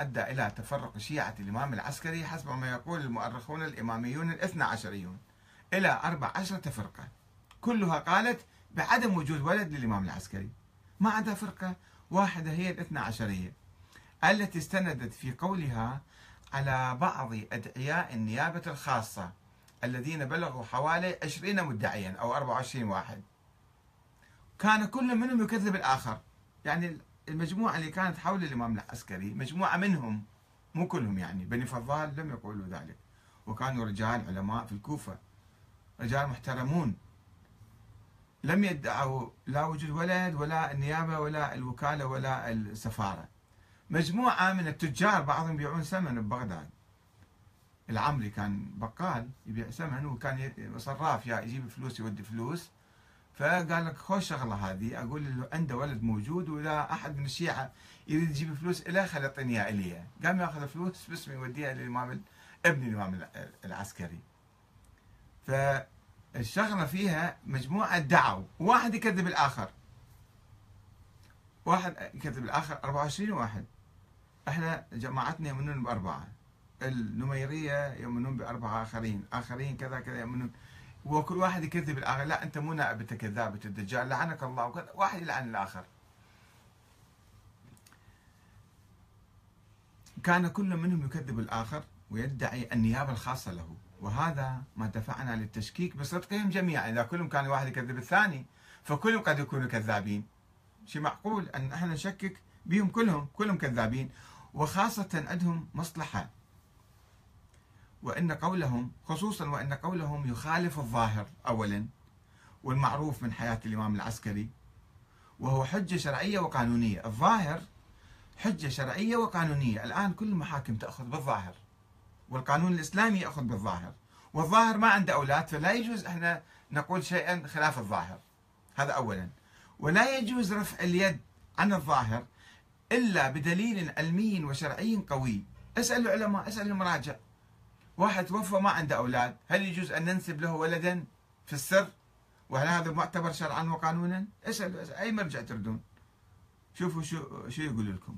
أدى إلى تفرق شيعة الإمام العسكري حسب ما يقول المؤرخون الإماميون الاثنى عشريون إلى أربع عشرة فرقة. كلها قالت بعدم وجود ولد للإمام العسكري. ما عدا فرقة واحدة هي الاثنى عشرية التي استندت في قولها على بعض أدعياء النيابة الخاصة الذين بلغوا حوالي 20 مدعيا أو 24 واحد. كان كل منهم يكذب الآخر. يعني المجموعة اللي كانت حول الإمام العسكري مجموعة منهم مو كلهم يعني بني فضال لم يقولوا ذلك. وكانوا رجال علماء في الكوفة رجال محترمون. لم يدعوا لا وجود ولد ولا النيابة ولا الوكالة ولا السفارة. مجموعة من التجار بعضهم يبيعون سمن ببغداد. العمري كان بقال يبيع سمن وكان صراف يا يجيب فلوس يودي فلوس. فقال لك خوش شغلة هذه أقول له عنده ولد موجود وإذا أحد من الشيعة يريد يجيب فلوس له خلي يعطيني اياها الي قام يأخذ فلوس باسمه يوديها للإمام ابن الإمام العسكري. فالشغلة فيها مجموعة دعوا واحد يكذب الآخر. واحد يكذب الآخر 24 واحد. إحنا جماعتنا يؤمنون بأربعة. النميرية يؤمنون بأربعة آخرين آخرين كذا كذا يؤمنون. وكل واحد يكذب الآخر. لا أنت مو نائب أنت كذاب أنت الدجال لعنك الله. وكذا. واحد يلعن الآخر. كان كل منهم يكذب الآخر ويدعي النيابة الخاصة له. وهذا ما دفعنا للتشكيك بصدقهم جميعا. إذا كلهم كان واحد يكذب الثاني فكلهم قد يكونوا كذابين. شيء معقول أن إحنا نشكك بهم كلهم. كلهم كذابين. وخاصة عندهم مصلحة. وأن قولهم خصوصا وأن قولهم يخالف الظاهر أولا والمعروف من حياة الإمام العسكري وهو حجة شرعية وقانونية. الظاهر حجة شرعية وقانونية. الآن كل المحاكم تأخذ بالظاهر والقانون الإسلامي يأخذ بالظاهر والظاهر ما عنده أولاد فلا يجوز إحنا نقول شيئا خلاف الظاهر. هذا أولا. ولا يجوز رفع اليد عن الظاهر إلا بدليل علمي وشرعي قوي. اسأل العلماء اسأل المراجع. واحد توفى ما عنده أولاد. هل يجوز أن ننسب له ولدا في السر؟ وهل هذا معتبر شرعا وقانونا؟ اسأل أي مرجع تردون. شوفوا شو شو يقول لكم.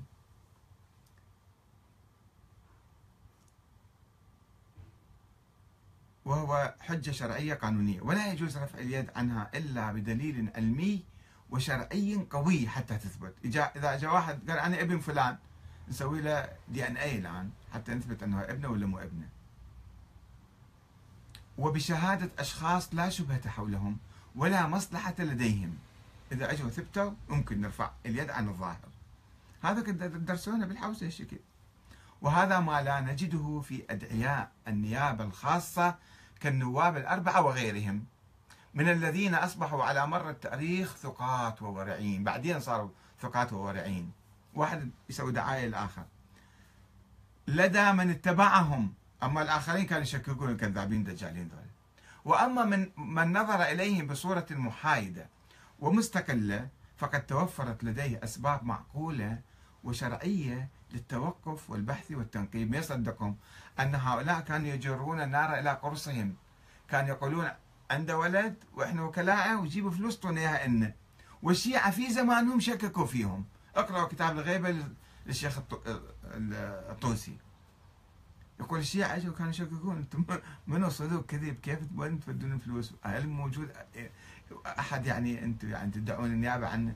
وهو حجة شرعية قانونية. ولا يجوز رفع اليد عنها إلا بدليل علمي وشرعي قوي حتى تثبت. إذا جاء واحد قال أنا ابن فلان نسوي له دي إن اي الآن حتى نثبت أنه ابنه ولا مو ابنه. وبشهادة أشخاص لا شبهة حولهم ولا مصلحة لديهم. إذا أجوا ثبتوا ممكن نرفع اليد عن الظاهر. هذا كنت تدرسونه بالحوزة الشكل وهذا ما لا نجده في أدعياء النيابة الخاصة كالنواب الأربعة وغيرهم. من الذين أصبحوا على مر التاريخ ثقات وورعين. بعدين صاروا ثقات وورعين. واحد يسوي دعاية للآخر لدى من اتبعهم أما الآخرين كانوا يشككون الكذابين الدجالين دول. وأما من من نظر إليهم بصورة محايدة ومستقلة فقد توفرت لديه أسباب معقولة وشرعية للتوقف والبحث والتنقيب. ما يصدقهم أن هؤلاء كانوا يجرون النار إلى قرصهم. كانوا يقولون عنده ولد وإحنا وكلاءه ويجيبوا فلوس إياها إلنا والشيعة في زمانهم شككوا فيهم. اقرأوا كتاب الغيبة للشيخ الطوسي. يقول الشيعة اجوا كانوا يشككون أنتم منو صدق كذب كيف وين تودون فلوس؟ هل موجود أحد يعني أنتم يعني تدعون النيابة عنه؟